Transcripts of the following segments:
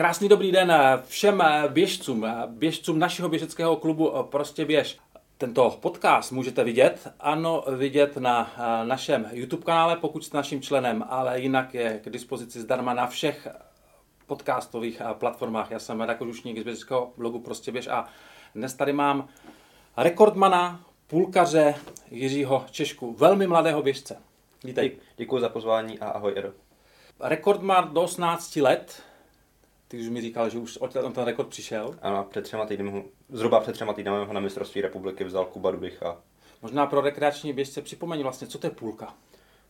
Krásný dobrý den všem běžcům, běžcům našeho běžeckého klubu Prostě běž. Tento podcast můžete vidět, ano, vidět na našem YouTube kanále, pokud jste naším členem, ale jinak je k dispozici zdarma na všech podcastových platformách. Já jsem Radek Žušník z běžeckého blogu Prostě běž a dnes tady mám rekordmana, půlkaře Jiřího Češku, velmi mladého běžce. Vítej. Děkuji za pozvání a ahoj Edo. Rekordman do 18 let, ty už mi říkal, že už on ten rekord přišel. Ano, před třema týdny, zhruba před třema týdny ho na mistrovství republiky vzal Kuba Dudycha. Možná pro rekreační běžce připomeň vlastně, co to je půlka?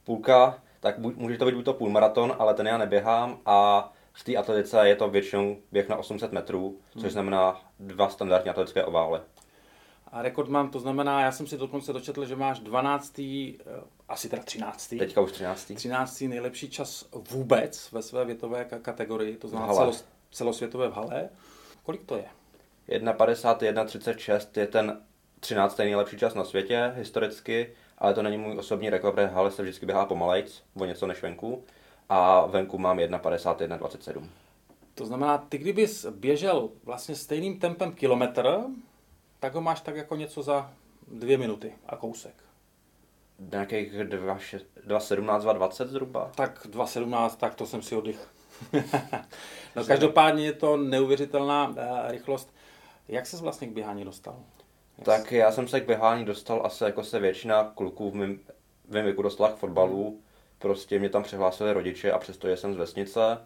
Půlka, tak může to být buď to půlmaraton, ale ten já neběhám a v té atletice je to většinou běh na 800 metrů, což hmm. znamená dva standardní atletické ovály. A rekord mám, to znamená, já jsem si dokonce dočetl, že máš 12. Asi teda 13. Teďka už 13. 13. nejlepší čas vůbec ve své větové kategorii, to znamená celos, celosvětové v hale. Kolik to je? 1.51.36 je ten 13. nejlepší čas na světě historicky, ale to není můj osobní rekord, protože hale se vždycky běhá pomalejc, o něco než venku. A venku mám 1.51.27. To znamená, ty kdybys běžel vlastně stejným tempem kilometr, tak ho máš tak jako něco za dvě minuty a kousek. Nějakých 2.17, 2.20 zhruba? Tak 2.17, tak to jsem si oddych. no každopádně je to neuvěřitelná uh, rychlost. Jak se vlastně k běhání dostal? Jak tak jsi... já jsem se k běhání dostal asi jako se většina kluků v mém, v mém věku dostala k fotbalu. Prostě mě tam přihlásili rodiče a přestože jsem z vesnice,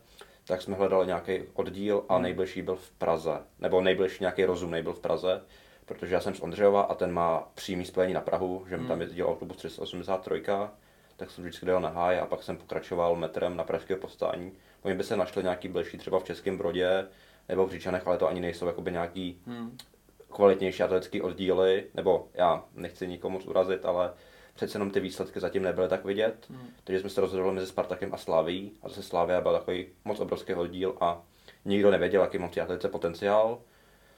tak jsme hledali nějaký oddíl a hmm. nejbližší byl v Praze. Nebo nejbližší nějaký rozum byl v Praze protože já jsem z Ondřejova a ten má přímý spojení na Prahu, že mi tam hmm. jezdil autobus 383, tak jsem vždycky dal na háj a pak jsem pokračoval metrem na pražské postání. Oni by se našli nějaký blížší třeba v Českém Brodě nebo v Říčanech, ale to ani nejsou jakoby nějaký hmm. kvalitnější atletický oddíly, nebo já nechci nikomu urazit, ale přece jenom ty výsledky zatím nebyly tak vidět. Hmm. Takže jsme se rozhodli mezi Spartakem a Slaví a zase Slávia byl takový moc obrovský oddíl a nikdo nevěděl, jaký mám v té atletice potenciál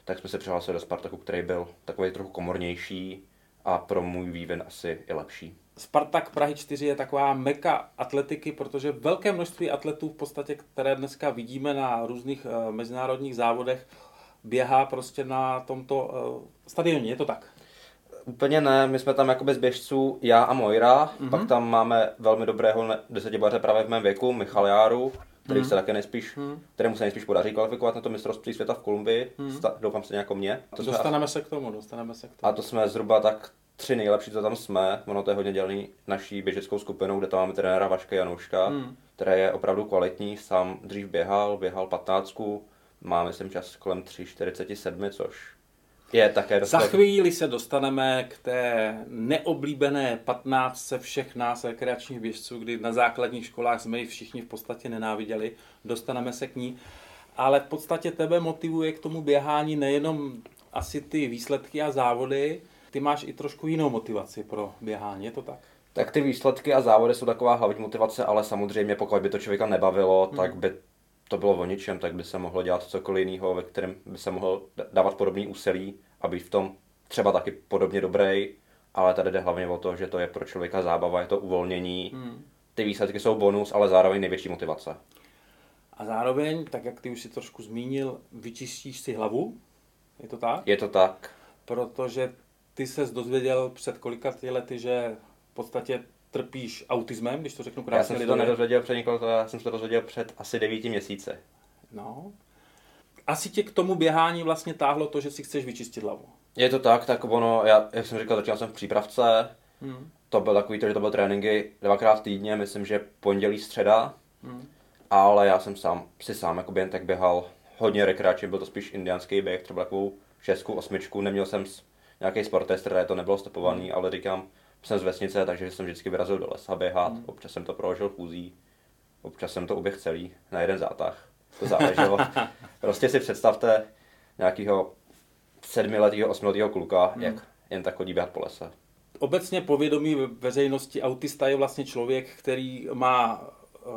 tak jsme se přihlásili do Spartaku, který byl takový trochu komornější a pro můj vývin asi i lepší. Spartak Prahy 4 je taková meka atletiky, protože velké množství atletů v podstatě, které dneska vidíme na různých uh, mezinárodních závodech, běhá prostě na tomto uh, stadioně, je to tak? Úplně ne, my jsme tam jako bez běžců, já a Mojra, mm-hmm. pak tam máme velmi dobrého desetibaře právě v mém věku, Michal Járu, který hmm. se také nejspíš, hmm. kterému se nejspíš podaří kvalifikovat na to mistrovství světa v Kolumbii, hmm. doufám se jako mě. To dostaneme jsme, se k tomu, dostaneme se k tomu. A to jsme zhruba tak tři nejlepší, co tam jsme. Ono to je hodně dělný naší běžeckou skupinou, kde tam máme trenéra Vaška Janouška, hmm. který je opravdu kvalitní, sám dřív běhal, běhal 15, má myslím čas kolem 3,47, což je také Za chvíli se dostaneme k té neoblíbené 15 všech nás rekreačních běžců, kdy na základních školách jsme ji všichni v podstatě nenáviděli. Dostaneme se k ní. Ale v podstatě tebe motivuje k tomu běhání nejenom asi ty výsledky a závody, ty máš i trošku jinou motivaci pro běhání, je to tak? Tak ty výsledky a závody jsou taková hlavní motivace, ale samozřejmě pokud by to člověka nebavilo, hmm. tak by to bylo o ničem, tak by se mohlo dělat cokoliv jiného, ve kterém by se mohl dávat podobný úsilí a být v tom třeba taky podobně dobrý, ale tady jde hlavně o to, že to je pro člověka zábava, je to uvolnění. Hmm. Ty výsledky jsou bonus, ale zároveň největší motivace. A zároveň, tak jak ty už si trošku zmínil, vyčistíš si hlavu, je to tak? Je to tak. Protože ty se dozvěděl před kolika lety, že v podstatě trpíš autismem, když to řeknu krásně. Já jsem si to nedozvěděl před několik, já jsem se to dozvěděl před asi devíti měsíce. No. Asi tě k tomu běhání vlastně táhlo to, že si chceš vyčistit hlavu. Je to tak, tak ono, já, jak jsem říkal, začínal jsem v přípravce, hmm. to byl takový to, že to byly tréninky dvakrát týdně, myslím, že pondělí, středa, hmm. ale já jsem sám, si sám jako jen tak běhal hodně rekreačně, byl to spíš indiánský běh, třeba takovou šestku, osmičku, neměl jsem nějaký sportest, to nebylo stopovaný, hmm. ale říkám, jsem z vesnice, takže jsem vždycky vyrazil do lesa běhat, hmm. občas jsem to proložil chůzí, občas jsem to uběh celý na jeden zátah. To záleželo. prostě si představte nějakého sedmiletého, osmiletého kluka, hmm. jak jen tak chodí běhat po lese. Obecně povědomí veřejnosti autista je vlastně člověk, který má uh,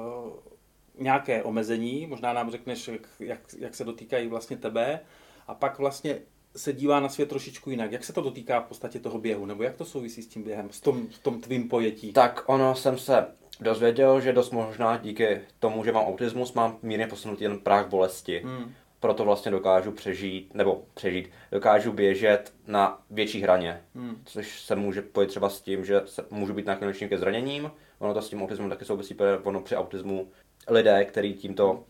nějaké omezení, možná nám řekneš, jak, jak se dotýkají vlastně tebe, a pak vlastně se dívá na svět trošičku jinak. Jak se to dotýká v podstatě toho běhu, nebo jak to souvisí s tím během, s tom, v tom tvým pojetí? Tak ono jsem se dozvěděl, že dost možná díky tomu, že mám autismus, mám mírně posunutý jen práh bolesti. Hmm. Proto vlastně dokážu přežít, nebo přežít, dokážu běžet na větší hraně. Hmm. Což se může pojít třeba s tím, že se, můžu být náklonnější ke zraněním. Ono to s tím autismem taky souvisí, protože ono při autismu lidé, kteří tímto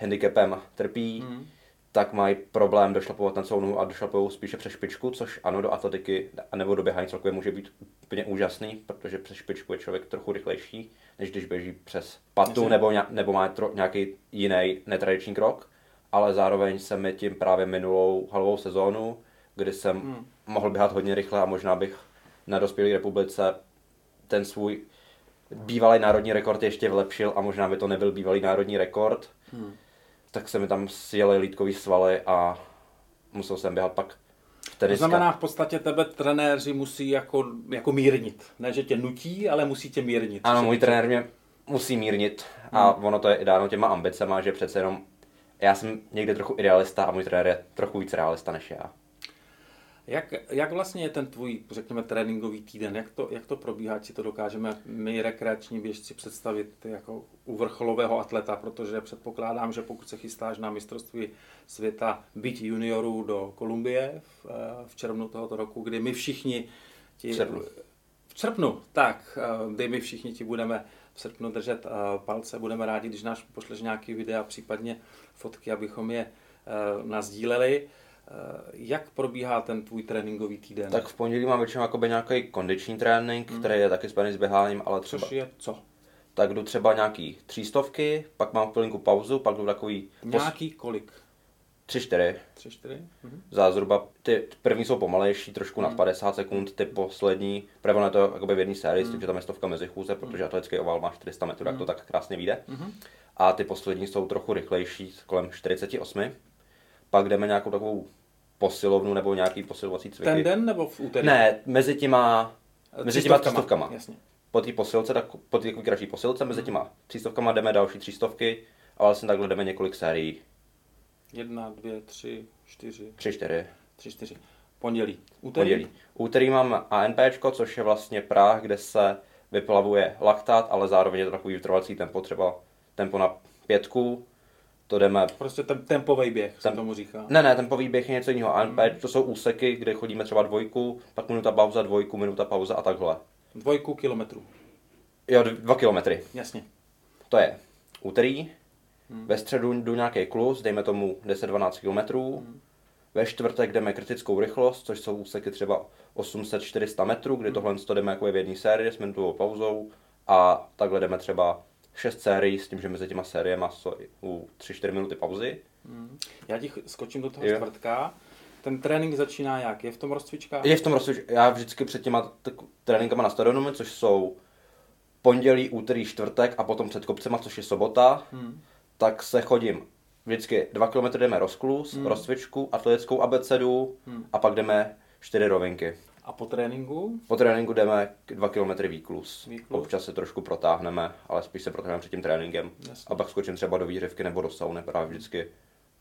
handicapem trpí, Hmm. Tak mají problém došlapovat na celou nohu a došlapují spíše přes špičku, což ano, do atletiky nebo do běhání celkově může být úplně úžasný, protože přes špičku je člověk trochu rychlejší, než když běží přes patu nebo, nebo má tro, nějaký jiný netradiční krok, ale zároveň se mi tím právě minulou halovou sezónu, kdy jsem Hmm. mohl běhat hodně rychle a možná bych na dospělé republice ten svůj bývalý národní rekord ještě vylepšil a možná by to nebyl bývalý národní rekord, Hmm. Tak se mi tam sjeli lítkový svaly a musel jsem běhat pak To znamená, v podstatě tebe trenéři musí jako, jako mírnit. Ne, že tě nutí, ale musí tě mírnit. Ano, můj trenér mě musí mírnit a Hmm. ono to je i dáno těma ambicema, že přece jenom já jsem někdy trochu idealista a můj trenér je trochu víc realista než já. Jak, jak vlastně je ten tvůj, řekněme, tréninkový týden? Jak to, jak to probíhá? Či to dokážeme my rekreační běžci představit jako u vrcholového atleta? Protože předpokládám, že pokud se chystáš na mistrovství světa byť juniorů do Kolumbie v, eh, v červnu tohoto roku, kdy my všichni ti, V srpnu. v srpnu, tak, eh, kdy my všichni ti budeme v srpnu držet eh, palce, budeme rádi, když nás pošleš nějaký videa, případně fotky, abychom je nazdíleli. Jak probíhá ten tvůj tréninkový týden? Tak v pondělí mám většinou jakoby nějaký kondiční trénink, Hmm. který je taky spojený s běháním, ale třeba, Což je co? tak jdu třeba nějaký třístovky, pak mám chvilinku pauzu, pak jdu takový pos- Nějaký kolik? tři, čtyři, Tři, čtyři? Mhm. za zhruba, ty první jsou pomalejší, trošku nad Hmm. 50 sekund, ty poslední, je to jakoby v jedné sérii, s tím, Hmm. že tam je stovka mezi chůze, protože atletický oval má 400 metrů, tak to tak krásně vyjde. Mhm. A ty poslední jsou trochu rychlejší, kolem 48. Pak jdeme nějakou takovou posilovnu nebo nějaký posilovací cviky. Ten den nebo v úterý? Ne, mezi těma, Eh, mezi těma třístovkama. Jasně. Po té posilce, tak po té kratší posilce, mezi těma třístovkama jdeme další třístovky a vlastně takhle jdeme několik sérií. Jedna, dvě, tři, čtyři, Tři, čtyři. tři, čtyři. Pondělí. Úterý? Pondělí. Úterý mám ANP, což je vlastně práh, kde se vyplavuje laktát, ale zároveň je to takový vytrvalací tempo, třeba tempo na pětku, to jdeme Prostě ten tempový běh, se Tem- tomu říká. Ne, ne, tempový běh je něco jiného. Hmm. to jsou úseky, kde chodíme třeba dvojku, pak minuta pauza, dvojku, minuta pauza a takhle. Dvojku kilometrů. Jo, dva kilometry. Jasně. To je úterý. Hmm. Ve středu jdu nějaký klus, dejme tomu 10-12 kilometrů. Hmm. Ve čtvrtek jdeme kritickou rychlost, což jsou úseky třeba 800-400 metrů, kdy Hmm. tohle to jdeme jako v jedné sérii s minutovou pauzou. A takhle jdeme třeba 6 sérií s tím, že mezi těma sériemi jsou u 3-4 minuty pauzy. Mhm. Já ti skočím do toho Jo. čtvrtka. Ten trénink začíná jak? Je v tom rozcvička? Je v tom rozcvič, já vždycky před těma t- tréninkama na stadionu, což jsou pondělí, úterý, čtvrtek a potom před kopcema, což je sobota, Hmm. tak se chodím vždycky dva kilometry jdeme rozklus, Hmm. rozcvičku, atletickou abecedu Hmm. a pak jdeme čtyři rovinky. A po tréninku? Po tréninku jdeme k- dva kilometry výklus. Výklus. Občas se trošku protáhneme, ale spíš se protáhneme před tím tréninkem. Jasně. A pak skočím třeba do výřivky nebo do sauny právě vždycky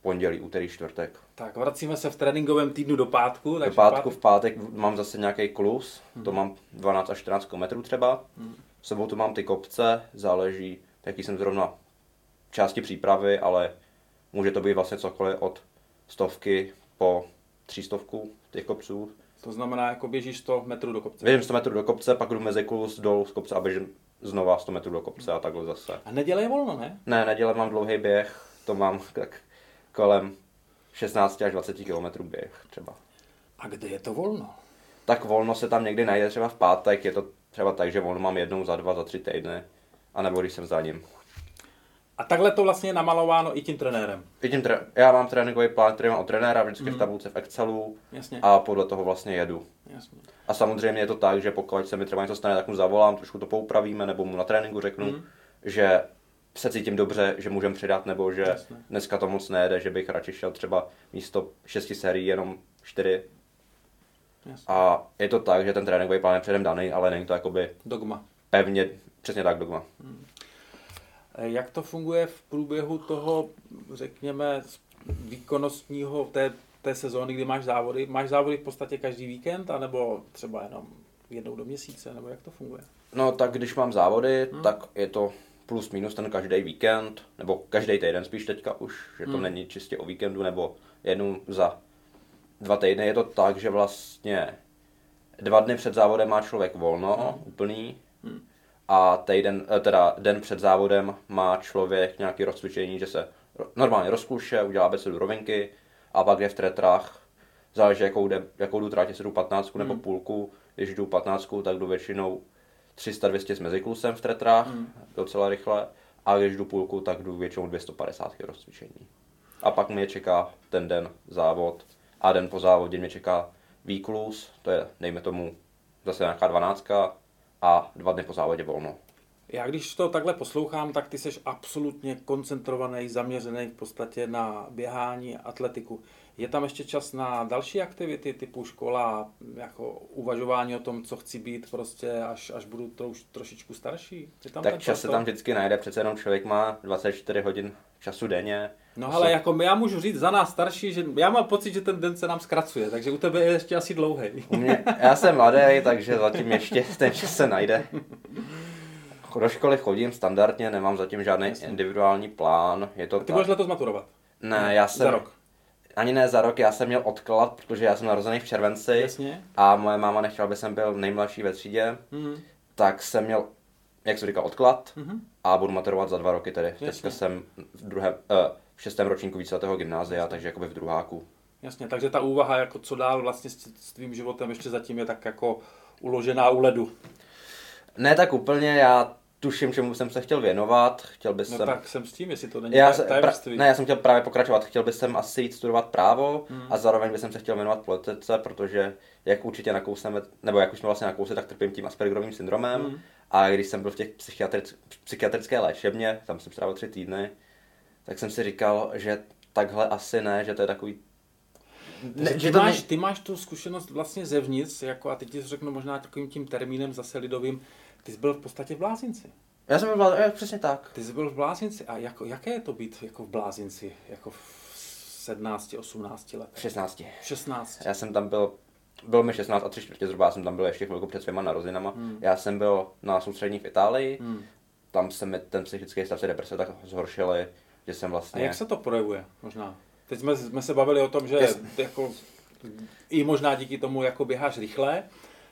pondělí, úterý, čtvrtek. Tak, vracíme se v tréninkovém týdnu do pátku. Do takže pátku v pátek mám zase nějaký klus, to mám 12 až 14 km třeba. Hmm. V sobotu mám ty kopce, záleží, jaký jsem zrovna části přípravy, ale může to být vlastně cokoliv od stovky po třístovku těch kopců. To znamená, jako běžíš 100 metrů do kopce. Běžím 100 metrů do kopce, pak jdu mezi klus dolů z kopce a běžím znova 100 metrů do kopce a takhle zase. A neděle je volno, ne? Ne, neděle mám dlouhý běh, to mám tak kolem 16 až 20 km běh třeba. A kde je to volno? tak volno se tam někdy najde třeba v pátek, je to třeba tak, že volno mám jednou za dva, za tři týdny, anebo když jsem za ním. A takhle to vlastně je namalováno i tím trenérem. Vidím, tre- já mám tréninkový plán, který mám od trenéra, vždycky Mhm. v tabulce v Excelu Jasně. a podle toho vlastně jedu. Jasně. A samozřejmě je to tak, že pokud se mi třeba něco stane, tak mu zavolám, trošku to poupravíme, nebo mu na tréninku řeknu, Mhm. že se cítím dobře, že můžeme přidat, nebo že Jasně. dneska to moc nejde, že bych radši šel třeba místo šesti sérií jenom čtyři. Jasně. A je to tak, že ten tréninkový plán je předem daný, ale není to jakoby Dogma. pevně, přesně tak dogma. Eh, Jak to funguje v průběhu toho, řekněme, výkonnostního té, té sezóny, kdy máš závody? Máš závody v podstatě každý víkend, anebo třeba jenom jednou do měsíce, nebo jak to funguje? No tak když mám závody, hmm. tak je to plus minus ten každý víkend, nebo každý týden spíš teďka už, že to hmm. není čistě o víkendu, nebo jednou za dva týdny. Je to tak, že vlastně dva dny před závodem má člověk volno, hmm. úplný, hmm. A týden, eh, teda den před závodem má člověk nějaký rozcvičení, že se normálně rozkluše, udělá besedu rovinky a pak je v tretrách, záleží jakou, jde, jakou jdu trať, jestli jdu 15 hmm. nebo půlku, když jdu 15, tak jdu většinou 300-200 s meziklusem v tretrách, hmm. docela rychle, a když jdu půlku, tak jdu většinou 250 rozcvičení. A pak mě čeká ten den závod a den po závodě mě čeká výklus, to je, dejme tomu, zase nějaká dvanáctka a dva dny po závodě volno. Já když to takhle poslouchám, tak ty jsi absolutně koncentrovaný, zaměřený v podstatě na běhání, atletiku. Je tam ještě čas na další aktivity typu škola, jako uvažování o tom, co chci být prostě, až, až budu troš, trošičku starší? Je tam tak čas se tam vždycky najde, přece jenom člověk má 24 hodin času denně. No ale jako já můžu říct za nás starší, že já mám pocit, že ten den se nám zkracuje, takže u tebe je ještě asi dlouhý. já jsem mladý, takže zatím ještě ten čas se najde. Do školy chodím standardně, nemám zatím žádný Jasně. individuální plán. Je to ty tak... budeš letos maturovat? Ne, já jsem... Za rok? Ani ne za rok, já jsem měl odklad, protože já jsem narozený v červenci Jasně. a moje máma nechtěla, aby jsem byl nejmladší ve třídě, mm-hmm. tak jsem měl, jak se říká, odklad mm-hmm. a budu maturovat za dva roky tedy. Teďka jsem v, druhém, uh, v šestém ročníku víceletého gymnázia, takže jakoby v druháku. Jasně, takže ta úvaha, jako co dál vlastně s, s tvým životem ještě zatím je tak jako uložená u ledu. Ne tak úplně, já tuším, čemu jsem se chtěl věnovat. Chtěl bych no jsem... tak jsem s tím, jestli to není já se, pra... Ne, já jsem chtěl právě pokračovat. Chtěl bych jsem asi jít studovat právo hmm. a zároveň bych se chtěl věnovat politice, protože jak určitě nakousneme, nebo jak už jsme vlastně nakousli, tak trpím tím Aspergerovým syndromem. Hmm. A když jsem byl v těch psychiatric, psychiatrické léčebně, tam jsem strávil tři týdny, tak jsem si říkal, že takhle asi ne, že to je takový ne, ty, máš, ne... ty máš tu zkušenost vlastně zevnitř, jako a teď ti řeknu možná takovým tím termínem zase lidovým, ty jsi byl v podstatě v blázinci. Já jsem byl v blázinci, přesně tak. Ty jsi byl v blázinci a jako, jaké je to být jako v blázinci, jako v 17, 18 let? 16. 16. Já jsem tam byl, bylo mi 16 a tři čtvrtě zhruba, já jsem tam byl ještě chvilku před svýma narozinama. Hmm. Já jsem byl na soustřední v Itálii, hmm. tam se mi ten psychický stav se deprese tak zhoršily, že jsem vlastně... A jak se to projevuje možná? Teď jsme, jsme se bavili o tom, že jako, i možná díky tomu jako běháš rychle,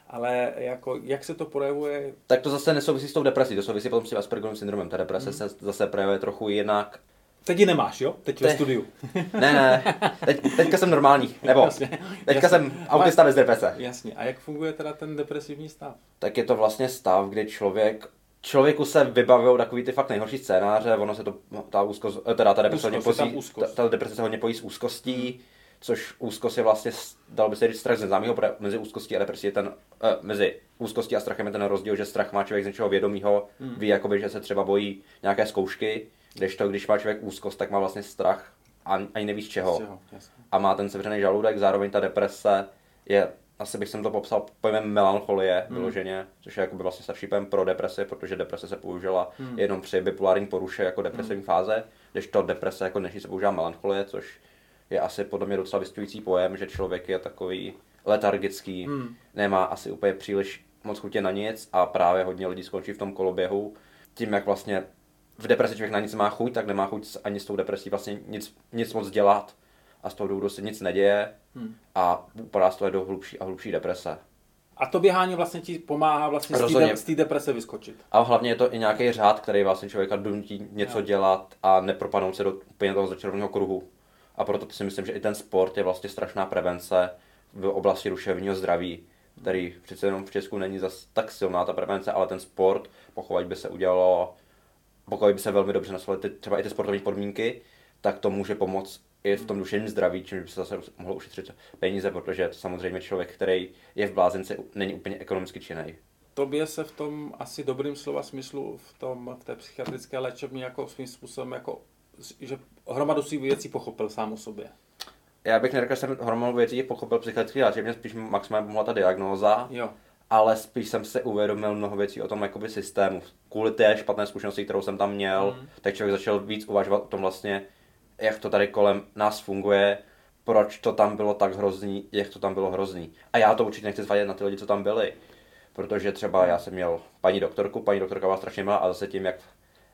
ale jako, jak se to projevuje? Tak to zase nesouvisí s tou depresí, to souvisí potom s tím Aspergerovým syndromem. Ta deprese hmm. se zase projevuje trochu jinak. Teď ji nemáš, jo? Teď Te... ve studiu. ne, ne, Teď, teďka jsem normální, nebo jasně, teďka jasně. jsem autista bez deprese. Jasně, a jak funguje teda ten depresivní stav? Tak je to vlastně stav, kdy člověk člověku se vybavují takový ty fakt nejhorší scénáře, ono se to, ta úzkost, teda ta deprese, hodně pojí, ta, ta deprese se hodně pojí s úzkostí, hmm což úzkost je vlastně, dal by se říct, strach ze známého, mezi úzkostí a depresí je ten, eh, mezi úzkostí a strachem je ten rozdíl, že strach má člověk z něčeho vědomího, hmm. ví jakoby, že se třeba bojí nějaké zkoušky, když to, když má člověk úzkost, tak má vlastně strach a ani neví z čeho. Z čeho a má ten sevřený žaludek, zároveň ta deprese je, asi bych jsem to popsal pojmem melancholie hmm. vyloženě, což je jakoby vlastně starší pojem pro depresi, protože deprese se použila hmm. jenom při bipolární poruše jako depresivní hmm. fáze, když to deprese jako dnešní se používá melancholie, což je asi podle mě docela vystupující pojem, že člověk je takový letargický, hmm. nemá asi úplně příliš moc chutě na nic a právě hodně lidí skončí v tom koloběhu. Tím, jak vlastně v depresi člověk na nic má chuť, tak nemá chuť ani s tou depresí vlastně nic, nic moc dělat a z toho důvodu se nic neděje hmm. a upadá z toho do hlubší a hlubší deprese. A to běhání vlastně ti pomáhá vlastně z té deprese vyskočit. A hlavně je to i nějaký řád, který vlastně člověka donutí něco jo. dělat a nepropadnout se do úplně toho začarovaného kruhu. A proto si myslím, že i ten sport je vlastně strašná prevence v oblasti duševního zdraví, který přece jenom v Česku není zas tak silná ta prevence, ale ten sport, pokud by se udělalo, pokud by se velmi dobře ty, třeba i ty sportovní podmínky, tak to může pomoct i v tom duševním zdraví, čím by se zase mohlo ušetřit peníze, protože to samozřejmě člověk, který je v blázinci, není úplně ekonomicky činný. Tobě se v tom asi dobrým slova smyslu v, tom, v té psychiatrické léčebně jako svým způsobem jako že hromadu svých věcí pochopil sám o sobě. Já bych neřekl, že jsem hromadu věcí pochopil psychiatricky že mě spíš maximálně pomohla ta diagnóza. Jo. Ale spíš jsem si uvědomil mnoho věcí o tom jakoby systému. Kvůli té špatné zkušenosti, kterou jsem tam měl, mm. tak člověk začal víc uvažovat o tom vlastně, jak to tady kolem nás funguje, proč to tam bylo tak hrozný, jak to tam bylo hrozný. A já to určitě nechci zvadět na ty lidi, co tam byli Protože třeba já jsem měl paní doktorku, paní doktorka byla strašně malá a zase tím, jak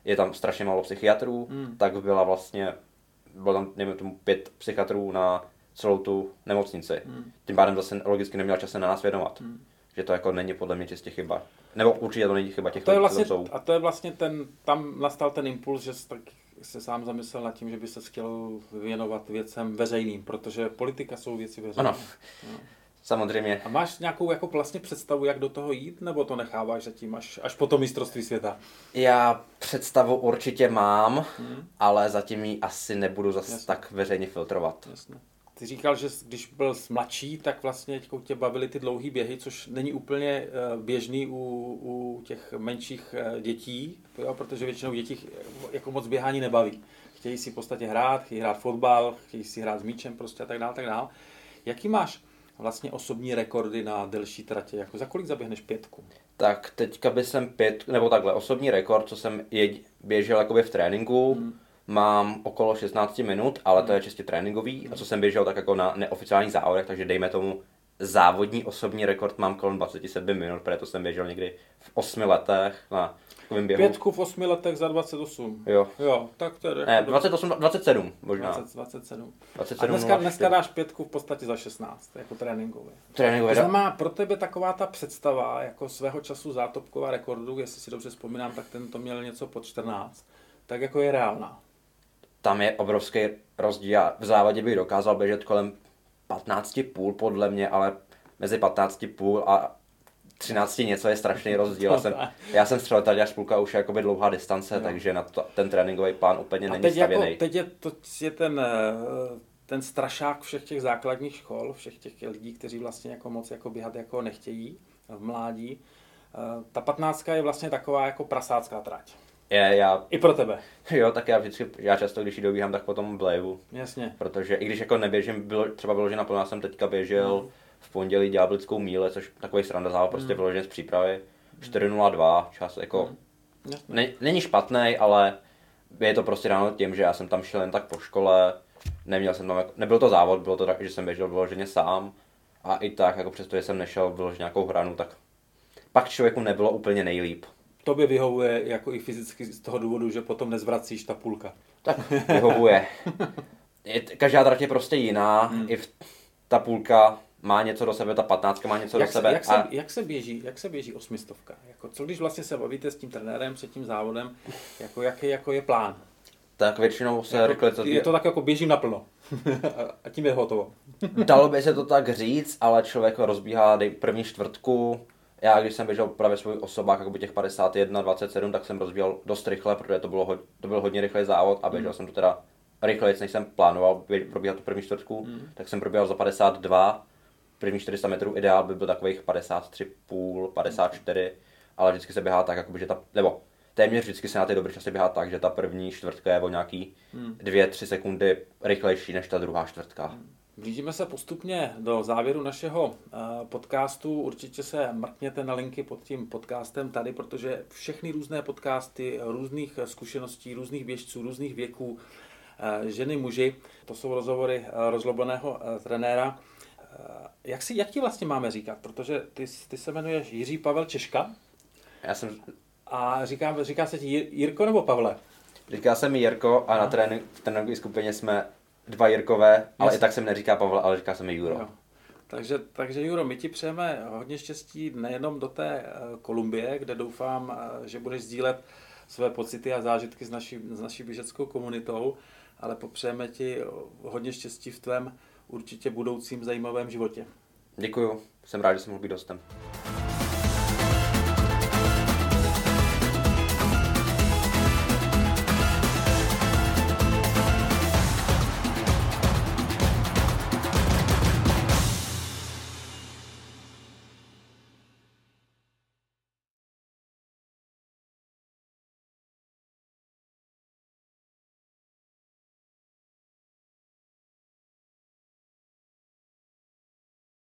je tam strašně málo psychiatrů, Hmm. tak byla vlastně, bylo tam, nevím, tomu pět psychiatrů na celou tu nemocnici. Hmm. Tím pádem zase logicky neměla čas se na nás věnovat. Hmm. Že to jako není podle mě čistě chyba. Nebo určitě to není chyba těch To lidí, vlastně, jsou. a to je vlastně ten, tam nastal ten impuls, že tak se sám zamyslel nad tím, že by se chtěl věnovat věcem veřejným, protože politika jsou věci veřejné. Ano. Samozřejmě. A máš nějakou jako vlastně představu, jak do toho jít, nebo to necháváš zatím až, až po to mistrovství světa? Já představu určitě mám, Hmm. ale zatím ji asi nebudu zase Jasně. tak veřejně filtrovat. Jasně. Ty říkal, že když byl mladší, tak vlastně tě bavily ty dlouhé běhy, což není úplně eh, běžný u, u těch menších eh, dětí, jo, protože většinou děti jako moc běhání nebaví. Chtějí si v podstatě hrát, chtějí hrát fotbal, chtějí si hrát s míčem prostě a tak dále, tak dále. Jaký máš vlastně osobní rekordy na delší tratě? Jako za kolik zaběhneš pětku? Tak teďka by jsem pět, nebo takhle, osobní rekord, co jsem jeď, běžel jakoby v tréninku, Hmm. mám okolo 16 minut, ale to je čistě tréninkový. A co jsem běžel tak jako na neoficiálních závodech, takže dejme tomu závodní osobní rekord mám kolem 27 minut, protože to jsem běžel někdy v 8 letech na takovém běhu. Pětku v osmi letech za 28. Jo. Jo, tak to je Ne, jako 28, 27 možná. 20, 27. A 27 dneska, dneska dáš pětku v podstatě za 16, jako tréninkově. Tréninkové. To znamená, pro tebe taková ta představa, jako svého času zátopková rekordu, jestli si dobře vzpomínám, tak ten to měl něco pod 14, tak jako je reálná. Tam je obrovský rozdíl. V závodě bych dokázal běžet kolem 15,5 podle mě, ale mezi 15,5 a 13 něco je strašný rozdíl. Já jsem, já jsem střeletař až půlka už je jakoby dlouhá distance, Jo. takže na to, ten tréninkový plán úplně A není teď, jako, stavěný. teď je, to je ten, eh, ten strašák všech těch základních škol, všech těch lidí, kteří vlastně jako moc jako běhat jako nechtějí v mládí. Eh, Ta patnáctka je vlastně taková jako prasácká trať. Je, já, I pro tebe. jo, tak já vždycky, já často, když ji dobíhám, tak potom bleju, Jasně. protože i když jako neběžím, bylo, třeba vyloženě naplno, já jsem teďka běžel Mm. V pondělí ďáblickou míle, což takový sranda zával, prostě Mm. vyloženě z přípravy, 4.02, čas jako Jasně. Ne, není špatný, ale je to prostě dáno tím, že já jsem tam šel jen tak po škole, neměl jsem tam, jako, nebyl to závod, bylo to tak, že jsem běžel vyloženě sám a i tak, jako přesto, že jsem nešel vyloženě nějakou hranu, tak pak člověku nebylo úplně nejlíp. Tobě vyhovuje jako i fyzicky z toho důvodu, že potom nezvracíš ta půlka. Tak vyhovuje. Je, každá trať je prostě jiná, Hmm. i v, ta půlka má něco do sebe, ta patnáctka má něco Jak do se, sebe. jak, se, a jak, se běží, jak se běží osmistovka? Jako, co když vlastně se bavíte s tím trenérem před tím závodem, jako, jaký jako je plán? tak většinou se Jako, rychle to je to tak jako běžím naplno A- a tím je hotovo. Dalo by se to tak říct, ale člověk rozbíhá dej, první čtvrtku. Já, když jsem běžel právě svůj osobák, jako by těch 51, 27, tak jsem rozbíhal dost rychle, protože to, bylo, ho- to byl hodně rychlý závod a běžel jsem to teda rychleji, než jsem plánoval probíhat tu první čtvrtku, Mm. tak jsem probíhal za 52, první 400 metrů ideál by byl takových 53,5, 54, ale vždycky se běhá tak, jakoby, že ta, nebo téměř vždycky se na ty dobré časy běhá tak, že ta první čtvrtka je o nějaký Hmm. 2-3 sekundy rychlejší než ta druhá čtvrtka. Blížíme se postupně do závěru našeho eh, podcastu. Určitě se mrkněte na linky pod tím podcastem tady, protože všechny různé podcasty různých zkušeností, různých běžců, různých věků, eh, ženy, muži, to jsou rozhovory eh, rozlobeného trenéra. Eh, Jak, si, jak ti vlastně máme říkat? Protože ty, ty se jmenuješ Jiří Pavel Češka Já jsem a říká, říká se ti Jir- Jirko nebo Pavle? Říká se mi Jirko a na trénink, v tréninkové skupině jsme dva Jirkové, ale Jasně. i tak se mi neříká Pavel, ale říká se mi Juro. Jo. Takže, takže Juro, my ti přejeme hodně štěstí nejenom do té eh, Kolumbie, kde doufám, eh, že budeš sdílet své pocity a zážitky s naší, s naší běžeckou komunitou, ale popřejeme ti hodně štěstí v tvém určitě budoucím zajímavém životě. Děkuju, jsem rád, že jsem mohl být hostem.